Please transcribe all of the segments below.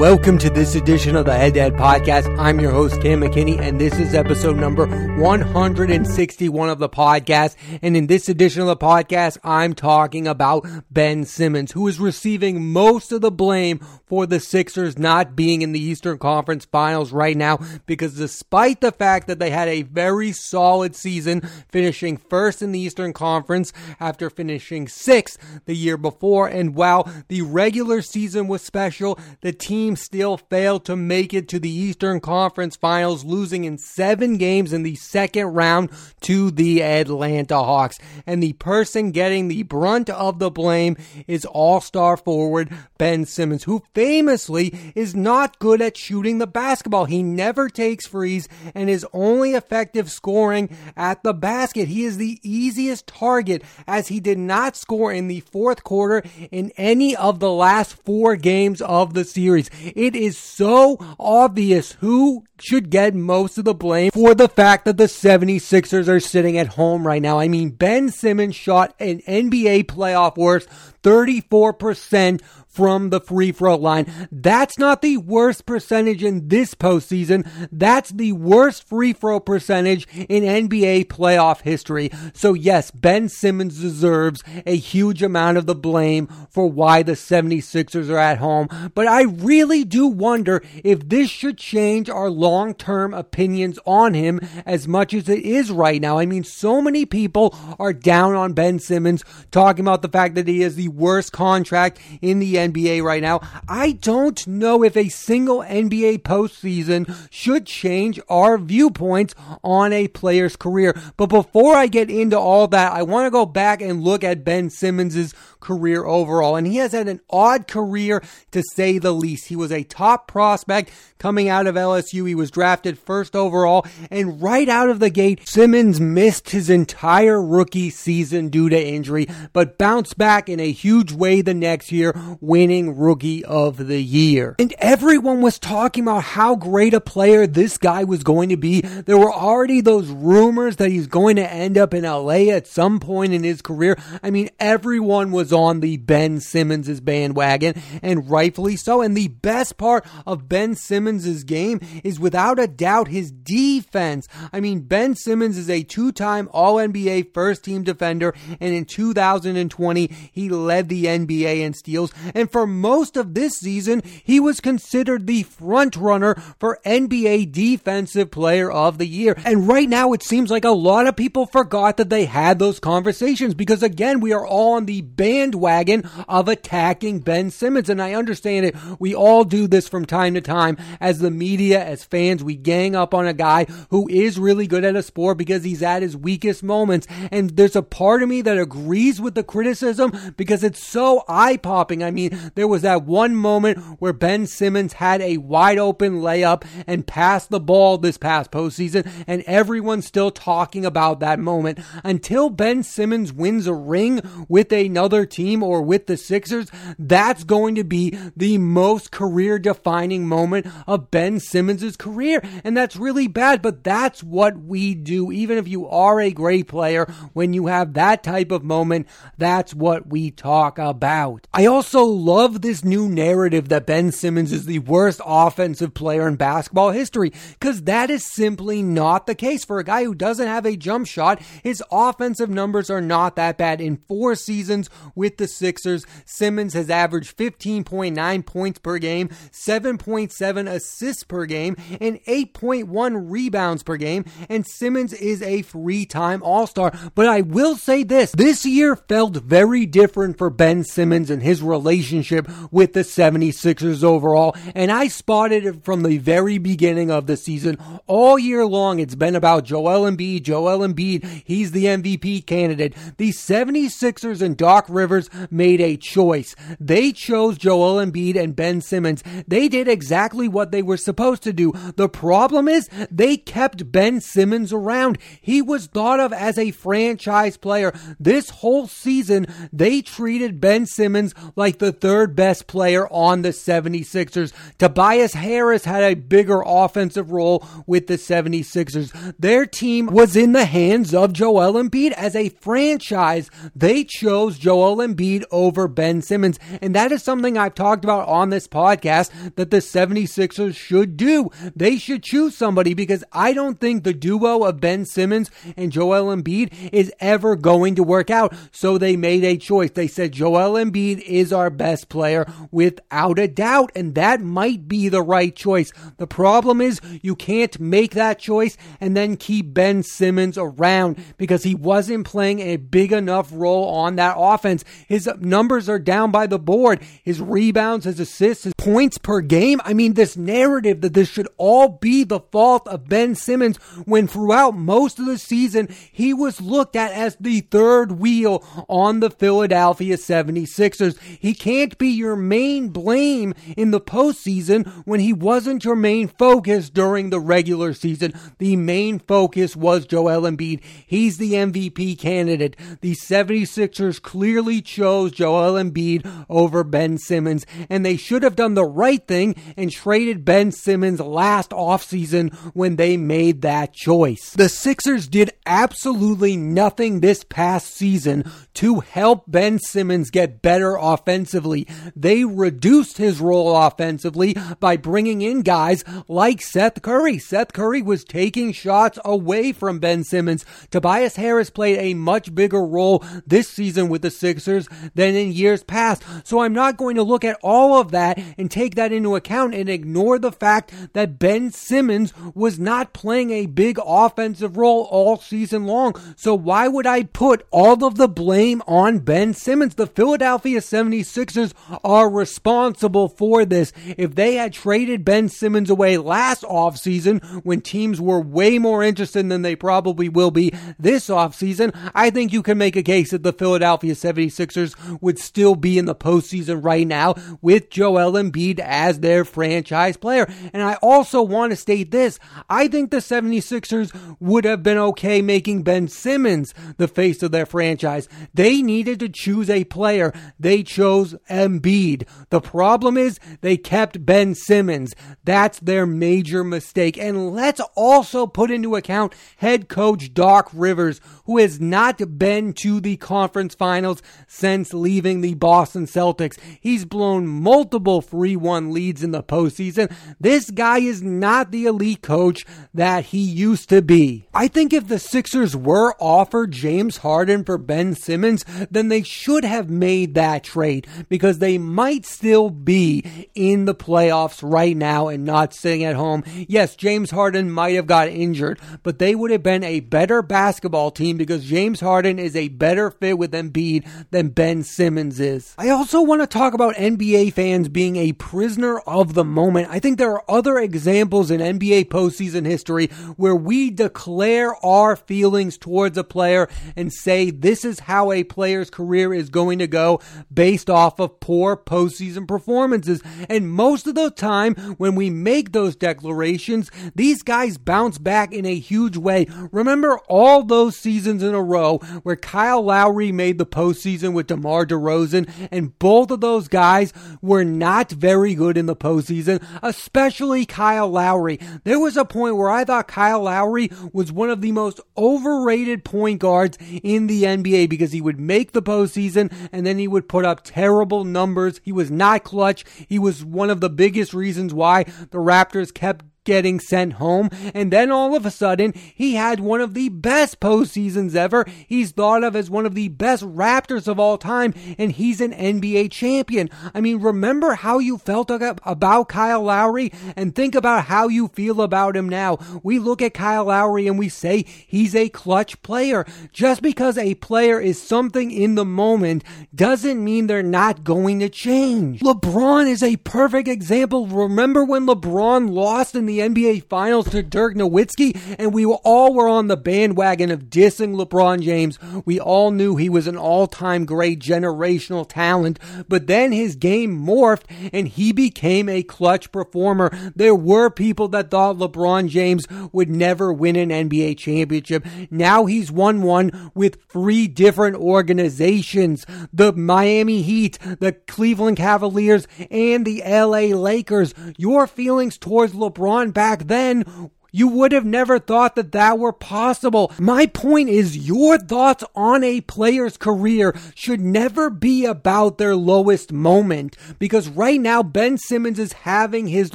Welcome to this edition of the Head to Head Podcast. I'm your host, Cam McKinney, and this is episode number 161 of the podcast. And in this edition of the podcast, I'm talking about Ben Simmons, who is receiving most of the blame for the Sixers not being in the Eastern Conference Finals right now, because despite the fact that they had a very solid season, finishing first in the Eastern Conference after finishing sixth the year before, and while the regular season was special, the team team still failed to make it to the Eastern Conference Finals, losing in seven games in the second round to the Atlanta Hawks. And the person getting the brunt of the blame is all star forward Ben Simmons, who famously is not good at shooting the basketball. He never takes frees and is only effective scoring at the basket. He is the easiest target as he did not score in the fourth quarter in any of the last four games of the series. It is so obvious who should get most of the blame for the fact that the 76ers are sitting at home right now. I mean, Ben Simmons shot an NBA playoff worst 34% from the free throw line. That's not the worst percentage in this postseason. That's the worst free throw percentage in NBA playoff history. So yes, Ben Simmons deserves a huge amount of the blame for why the 76ers are at home. But I really do wonder if this should change our long-term opinions on him as much as it is right now. I mean, so many people are down on Ben Simmons talking about the fact that he has the worst contract in the NBA right now. I don't know if a single NBA postseason should change our viewpoints on a player's career. But before I get into all that, I want to go back and look at Ben Simmons's career overall. And he has had an odd career to say the least. He was a top prospect coming out of LSU. He was drafted first overall. And right out of the gate, Simmons missed his entire rookie season due to injury, but bounced back in a huge way the next year, winning rookie of the year. And everyone was talking about how great a player this guy was going to be. There were already those rumors that he's going to end up in LA at some point in his career. I mean, everyone was on the Ben Simmons' bandwagon, and rightfully so. And the best part of Ben Simmons' game is without a doubt his defense. I mean, Ben Simmons is a two time All NBA first team defender, and in 2020, he led the NBA in steals. And for most of this season, he was considered the front runner for NBA Defensive Player of the Year. And right now, it seems like a lot of people forgot that they had those conversations because, again, we are all on the band bandwagon of attacking Ben Simmons. And I understand it. We all do this from time to time as the media, as fans. We gang up on a guy who is really good at a sport because he's at his weakest moments. And there's a part of me that agrees with the criticism because it's so eye popping. I mean, there was that one moment where Ben Simmons had a wide open layup and passed the ball this past postseason, and everyone's still talking about that moment. Until Ben Simmons wins a ring with another team or with the Sixers, that's going to be the most career defining moment of Ben Simmons' career. And that's really bad, but that's what we do. Even if you are a great player, when you have that type of moment, that's what we talk about. I also love this new narrative that Ben Simmons is the worst offensive player in basketball history, because that is simply not the case. For a guy who doesn't have a jump shot, his offensive numbers are not that bad. In four seasons with the Sixers. Simmons has averaged 15.9 points per game, 7.7 assists per game, and 8.1 rebounds per game. And Simmons is a free time All Star. But I will say this this year felt very different for Ben Simmons and his relationship with the 76ers overall. And I spotted it from the very beginning of the season. All year long, it's been about Joel Embiid. Joel Embiid, he's the MVP candidate. The 76ers and Doc Rivers Rivers made a choice. They chose Joel Embiid and Ben Simmons. They did exactly what they were supposed to do. The problem is they kept Ben Simmons around. He was thought of as a franchise player. This whole season, they treated Ben Simmons like the third best player on the 76ers. Tobias Harris had a bigger offensive role with the 76ers. Their team was in the hands of Joel Embiid as a franchise. They chose Joel Embiid over Ben Simmons. And that is something I've talked about on this podcast that the 76ers should do. They should choose somebody because I don't think the duo of Ben Simmons and Joel Embiid is ever going to work out. So they made a choice. They said Joel Embiid is our best player without a doubt. And that might be the right choice. The problem is you can't make that choice and then keep Ben Simmons around because he wasn't playing a big enough role on that offense. His numbers are down by the board. His rebounds, his assists, his points per game. I mean, this narrative that this should all be the fault of Ben Simmons when throughout most of the season he was looked at as the third wheel on the Philadelphia 76ers. He can't be your main blame in the postseason when he wasn't your main focus during the regular season. The main focus was Joel Embiid. He's the MVP candidate. The 76ers clearly chose Joel Embiid over Ben Simmons, and they should have done the right thing and traded Ben Simmons last offseason when they made that choice. The Sixers did absolutely nothing this past season to help Ben Simmons get better offensively. They reduced his role offensively by bringing in guys like Seth Curry. Seth Curry was taking shots away from Ben Simmons. Tobias Harris played a much bigger role this season with the Sixers than in years past. So I'm not going to look at all of that and take that into account and ignore the fact that Ben Simmons was not playing a big offensive role all season long. So why would I put all of the blame on Ben Simmons? The Philadelphia 76ers are responsible for this. If they had traded Ben Simmons away last offseason when teams were way more interested than they probably will be this offseason, I think you can make a case that the Philadelphia 76ers would still be in the postseason right now with Joel Embiid as their franchise player. And I also want to state this. I think the 76ers would have been okay making Ben Simmons the face of their franchise. They needed to choose a player. They chose Embiid. The problem is they kept Ben Simmons. That's their major mistake. And let's also put into account head coach Doc Rivers, who has not been to the conference finals since leaving the Boston Celtics. He's blown multiple 3 1 leads in the postseason. This guy is not the elite coach that he used to be. I think if the Sixers were offered James Harden for Ben Simmons, then they should have made that trade because they might still be in the playoffs right now and not sitting at home. Yes, James Harden might have got injured, but they would have been a better basketball team because James Harden is a better fit with Embiid than Ben Simmons is. I also want to talk about NBA fans being a prisoner of the moment. I think there are other examples in NBA postseason history where we declare our feelings towards a player and say this is how a player's career is going to go based off of poor postseason performances. And most of the time, when we make those declarations, these guys bounce back in a huge way. Remember all those seasons in a row where Kyle Lowry made the postseason with DeMar DeRozan, and both of those guys were not very good in the postseason, especially Kyle Lowry. There was a point where I thought Kyle Lowry was one of the most overrated point guards in the NBA because he would make the postseason and then he would put up terrible numbers. He was not clutch. He was one of the biggest reasons why the Raptors kept getting sent home. And then all of a sudden, he had one of the best postseasons ever. He's thought of as one of the best Raptors of all time, and he's an NBA champion. I mean, remember how you felt about Kyle Lowry and think about how you feel about him now. We look at Kyle Lowry and we say he's a clutch player. Just because a player is something in the moment doesn't mean they're not going to change. LeBron is a perfect example. Remember when LeBron lost in the NBA Finals to Dirk Nowitzki, and we all were on the bandwagon of dissing LeBron James. We all knew he was an all-time great generational talent, but then his game morphed and he became a clutch performer. There were people that thought LeBron James would never win an NBA championship. Now he's won one with three different organizations. The Miami Heat, the Cleveland Cavaliers, and the LA Lakers. Your feelings towards LeBron back then You would have never thought that that were possible. My point is your thoughts on a player's career should never be about their lowest moment because right now Ben Simmons is having his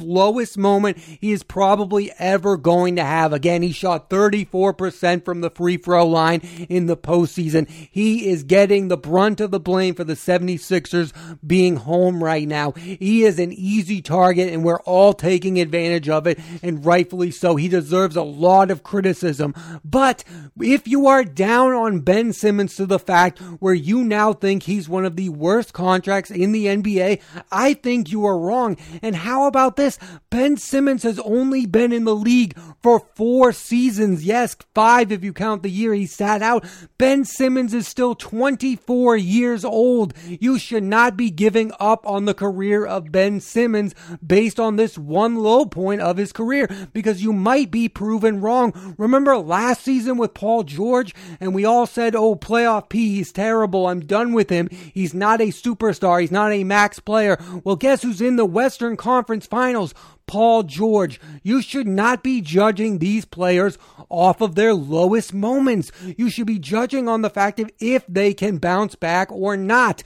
lowest moment he is probably ever going to have. Again, he shot 34% from the free throw line in the postseason. He is getting the brunt of the blame for the 76ers being home right now. He is an easy target and we're all taking advantage of it and rightfully so. He deserves a lot of criticism. But if you are down on Ben Simmons to the fact where you now think he's one of the worst contracts in the NBA, I think you are wrong. And how about this? Ben Simmons has only been in the league for four seasons. Yes, five if you count the year he sat out. Ben Simmons is still 24 years old. You should not be giving up on the career of Ben Simmons based on this one low point of his career because you might be proven wrong. Remember last season with Paul George and we all said, oh, playoff P, he's terrible. I'm done with him. He's not a superstar. He's not a max player. Well, guess who's in the Western Conference Finals? Paul George. You should not be judging these players off of their lowest moments. You should be judging on the fact of if they can bounce back or not.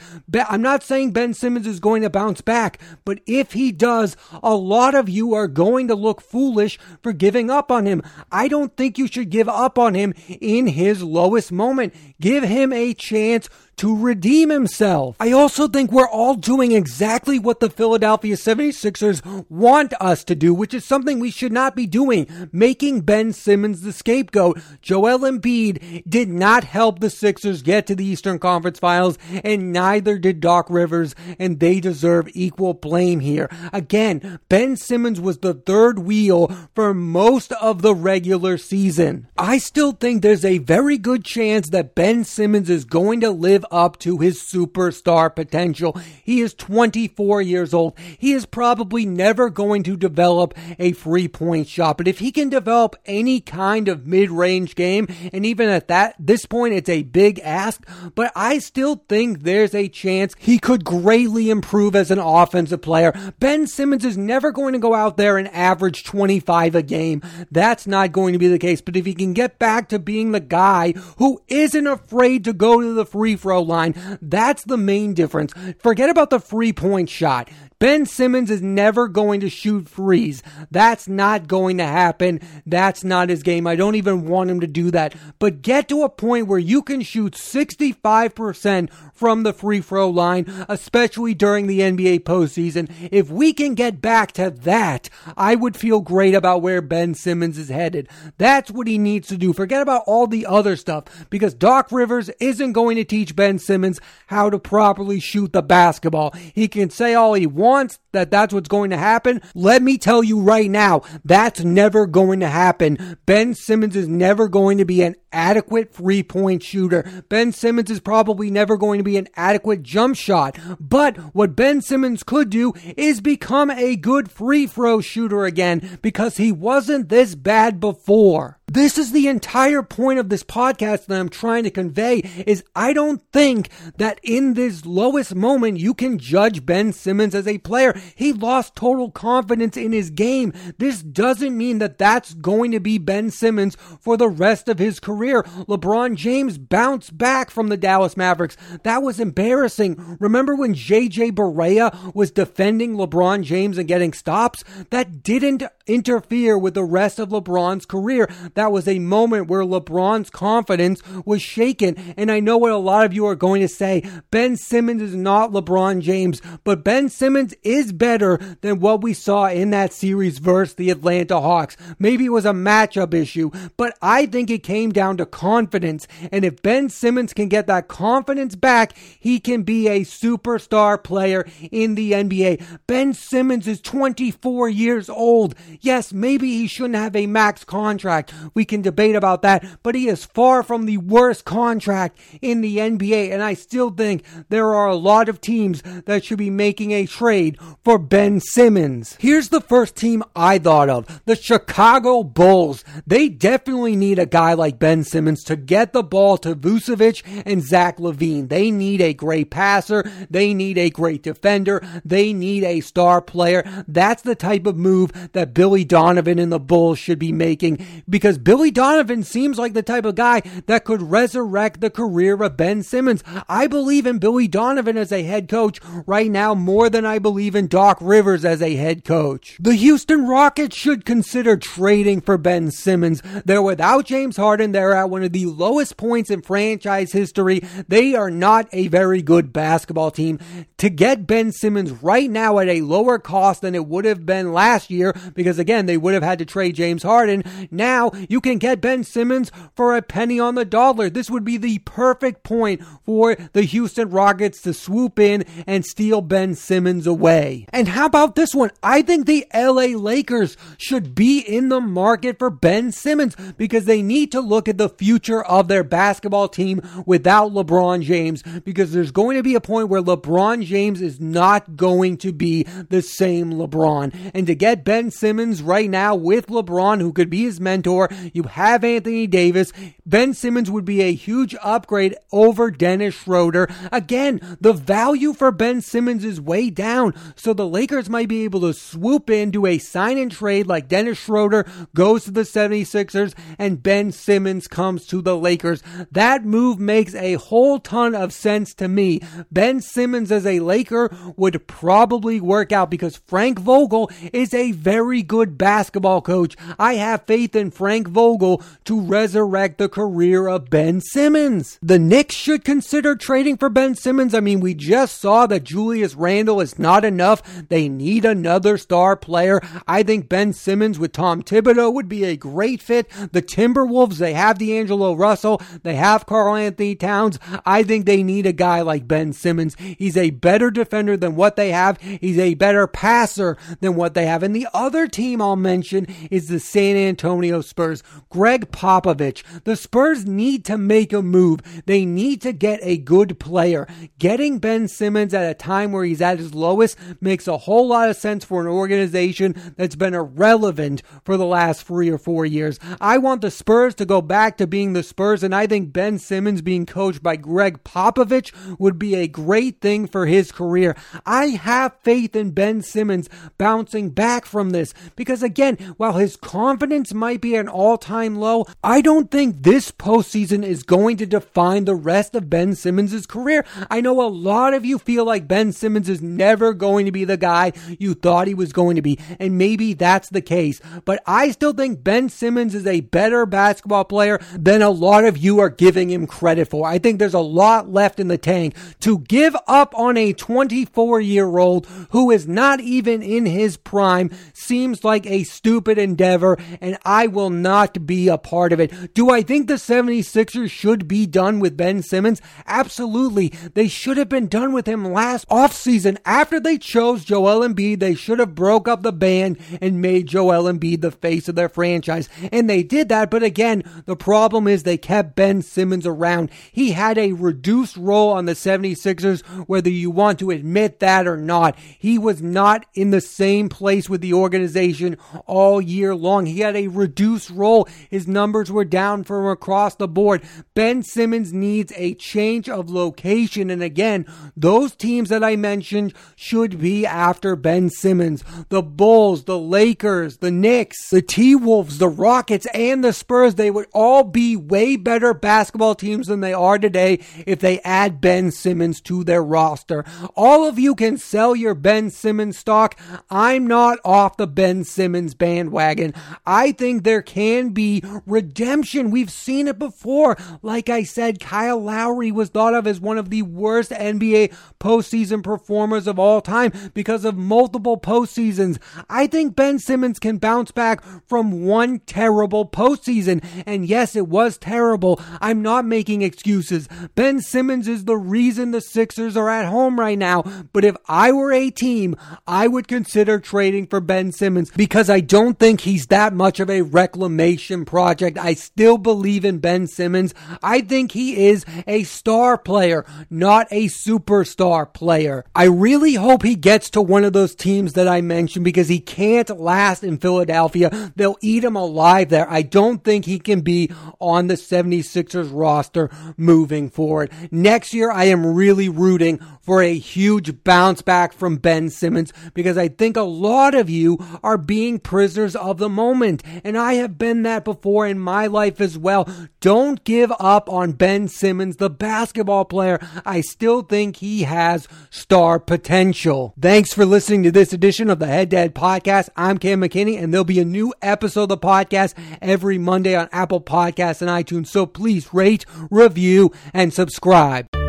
I'm not saying Ben Simmons is going to bounce back, but if he does, a lot of you are going to look foolish for giving up on him. I don't think you should give up on him in his lowest moment. Give him a chance to redeem himself. I also think we're all doing exactly what the Philadelphia 76ers want us to do, which is something we should not be doing, making Ben Simmons the scapegoat. Joel Embiid did not help the Sixers get to the Eastern Conference Finals, and neither did Doc Rivers, and they deserve equal blame here. Again, Ben Simmons was the third wheel for most of the regular season. I still think there's a very good chance that Ben Simmons is going to live up to his superstar potential. He is 24 years old. He is probably never going to develop a free point shot, but if he can develop any kind of mid-range game, and even at that, this point, it's a big ask, but I still think there's a chance he could greatly improve as an offensive player. Ben Simmons is never going to go out there and average 25 a game. That's not going to be the case, but if he can get back to being the guy who isn't afraid to go to the free throw line. That's the main difference. Forget about the free point shot. Ben Simmons is never going to shoot threes. That's not going to happen. That's not his game. I don't even want him to do that. But get to a point where you can shoot 65% from the free throw line, especially during the NBA postseason. If we can get back to that, I would feel great about where Ben Simmons is headed. That's what he needs to do. Forget about all the other stuff because Doc Rivers isn't going to teach Ben Simmons how to properly shoot the basketball. He can say all he wants that that's what's going to happen, let me tell you right now, that's never going to happen. Ben Simmons is never going to be an adequate three point shooter. Ben Simmons is probably never going to be an adequate jump shot. But what Ben Simmons could do is become a good free throw shooter again because he wasn't this bad before. This is the entire point of this podcast that I'm trying to convey is I don't think that in this lowest moment you can judge Ben Simmons as a player. He lost total confidence in his game. This doesn't mean that that's going to be Ben Simmons for the rest of his career. LeBron James bounced back from the Dallas Mavericks. That was embarrassing. Remember when JJ Barea was defending LeBron James and getting stops? That didn't interfere with the rest of LeBron's career. That was a moment where LeBron's confidence was shaken. And I know what a lot of you are going to say. Ben Simmons is not LeBron James, but Ben Simmons is better than what we saw in that series versus the Atlanta Hawks. Maybe it was a matchup issue, but I think it came down to confidence. And if Ben Simmons can get that confidence back, he can be a superstar player in the NBA. Ben Simmons is 24 years old. Yes, maybe he shouldn't have a max contract. We can debate about that, but he is far from the worst contract in the NBA. And I still think there are a lot of teams that should be making a trade for Ben Simmons. Here's the first team I thought of the Chicago Bulls. They definitely need a guy like Ben Ben Simmons to get the ball to Vucevic and Zach LaVine. They need a great passer. They need a great defender. They need a star player. That's the type of move that Billy Donovan and the Bulls should be making because Billy Donovan seems like the type of guy that could resurrect the career of Ben Simmons. I believe in Billy Donovan as a head coach right now more than I believe in Doc Rivers as a head coach. The Houston Rockets should consider trading for Ben Simmons. They're without James Harden. They're at one of the lowest points in franchise history. They are not a very good basketball team. To get Ben Simmons right now at a lower cost than it would have been last year, because again, they would have had to trade James Harden. Now you can get Ben Simmons for a penny on the dollar. This would be the perfect point for the Houston Rockets to swoop in and steal Ben Simmons away. And how about this one? I think the LA Lakers should be in the market for Ben Simmons because they need to look at the future of their basketball team without LeBron James because there's going to be a point where LeBron James is not going to be the same LeBron. And to get Ben Simmons right now with LeBron, who could be his mentor, you have Anthony Davis. Ben Simmons would be a huge upgrade over Dennis Schroeder. Again, the value for Ben Simmons is way down, so the Lakers might be able to swoop in, do a sign and trade like Dennis Schroeder goes to the 76ers and Ben Simmons comes to the Lakers. That move makes a whole ton of sense to me. Ben Simmons as a Laker would probably work out because Frank Vogel is a very good basketball coach. I have faith in Frank Vogel to resurrect the career of Ben Simmons. The Knicks should consider trading for Ben Simmons. I mean, we just saw that Julius Randle is not enough. They need another star player. I think Ben Simmons with Tom Thibodeau would be a great fit. The Timberwolves, they have D'Angelo Russell. They have Karl-Anthony Towns. I think they need a guy like Ben Simmons. He's a better defender than what they have. He's a better passer than what they have. And the other team I'll mention is the San Antonio Spurs. Gregg Popovich. The Spurs need to make a move. They need to get a good player. Getting Ben Simmons at a time where he's at his lowest makes a whole lot of sense for an organization that's been irrelevant for the last three or four years. I want the Spurs to go back to being the Spurs, and I think Ben Simmons being coached by Gregg Popovich would be a great thing for his career. I have faith in Ben Simmons bouncing back from this because, again, while his confidence might be an all time low, I don't think this postseason is going to define the rest of Ben Simmons' career. I know a lot of you feel like Ben Simmons is never going to be the guy you thought he was going to be, and maybe that's the case, but I still think Ben Simmons is a better basketball player than a lot of you are giving him credit for. I think there's a lot left in the tank to give up on a 24 year old who is not even in his prime seems like a stupid endeavor, and I will not be a part of it. Do I think the 76ers should be done with Ben Simmons? Absolutely. They should have been done with him last offseason. After they chose Joel Embiid, they should have broke up the band and made Joel Embiid the face of their franchise. And they did that, but again, the problem is they kept Ben Simmons around. He had a reduced role on the 76ers, whether you want to admit that or not. He was not in the same place with the organization all year long. He had a reduced role. His numbers were down from across the board. Ben Simmons needs a change of location. And again, those teams that I mentioned should be after Ben Simmons. The Bulls, the Lakers, the Knicks, the T Wolves, the Rockets, and the Spurs, they would all be way better basketball teams than they are today if they add Ben Simmons to their roster. All of you can sell your Ben Simmons stock. I'm not off the Ben Simmons bandwagon. I think there can be redemption. We've seen it before. Like I said, Kyle Lowry was thought of as one of the worst NBA postseason performers of all time because of multiple postseasons. I think Ben Simmons can bounce back from one terrible postseason. And yes, it was terrible. I'm not making excuses. Ben Simmons is the reason the Sixers are at home right now. But if I were a team, I would consider trading for Ben Simmons because I don't think he's that much of a reclamation project. I still believe in Ben Simmons. I think he is a star player, not a superstar player. I really hope he gets to one of those teams that I mentioned because he can't last in Philadelphia. They'll eat him alive there. I don't think he can be on the 76ers roster moving forward. Next year, I am really rooting for a huge bounce back from Ben Simmons because I think a lot of you are being prisoners of the moment. And I have been that before in my life as well. Don't give up on Ben Simmons, the basketball player. I still think he has star potential. Thanks for listening to this edition of the Head to Head Podcast. I'm Cam McKinney, and there'll be a new episode of the podcast every Monday on Apple Podcasts and iTunes. So please rate, review, and subscribe.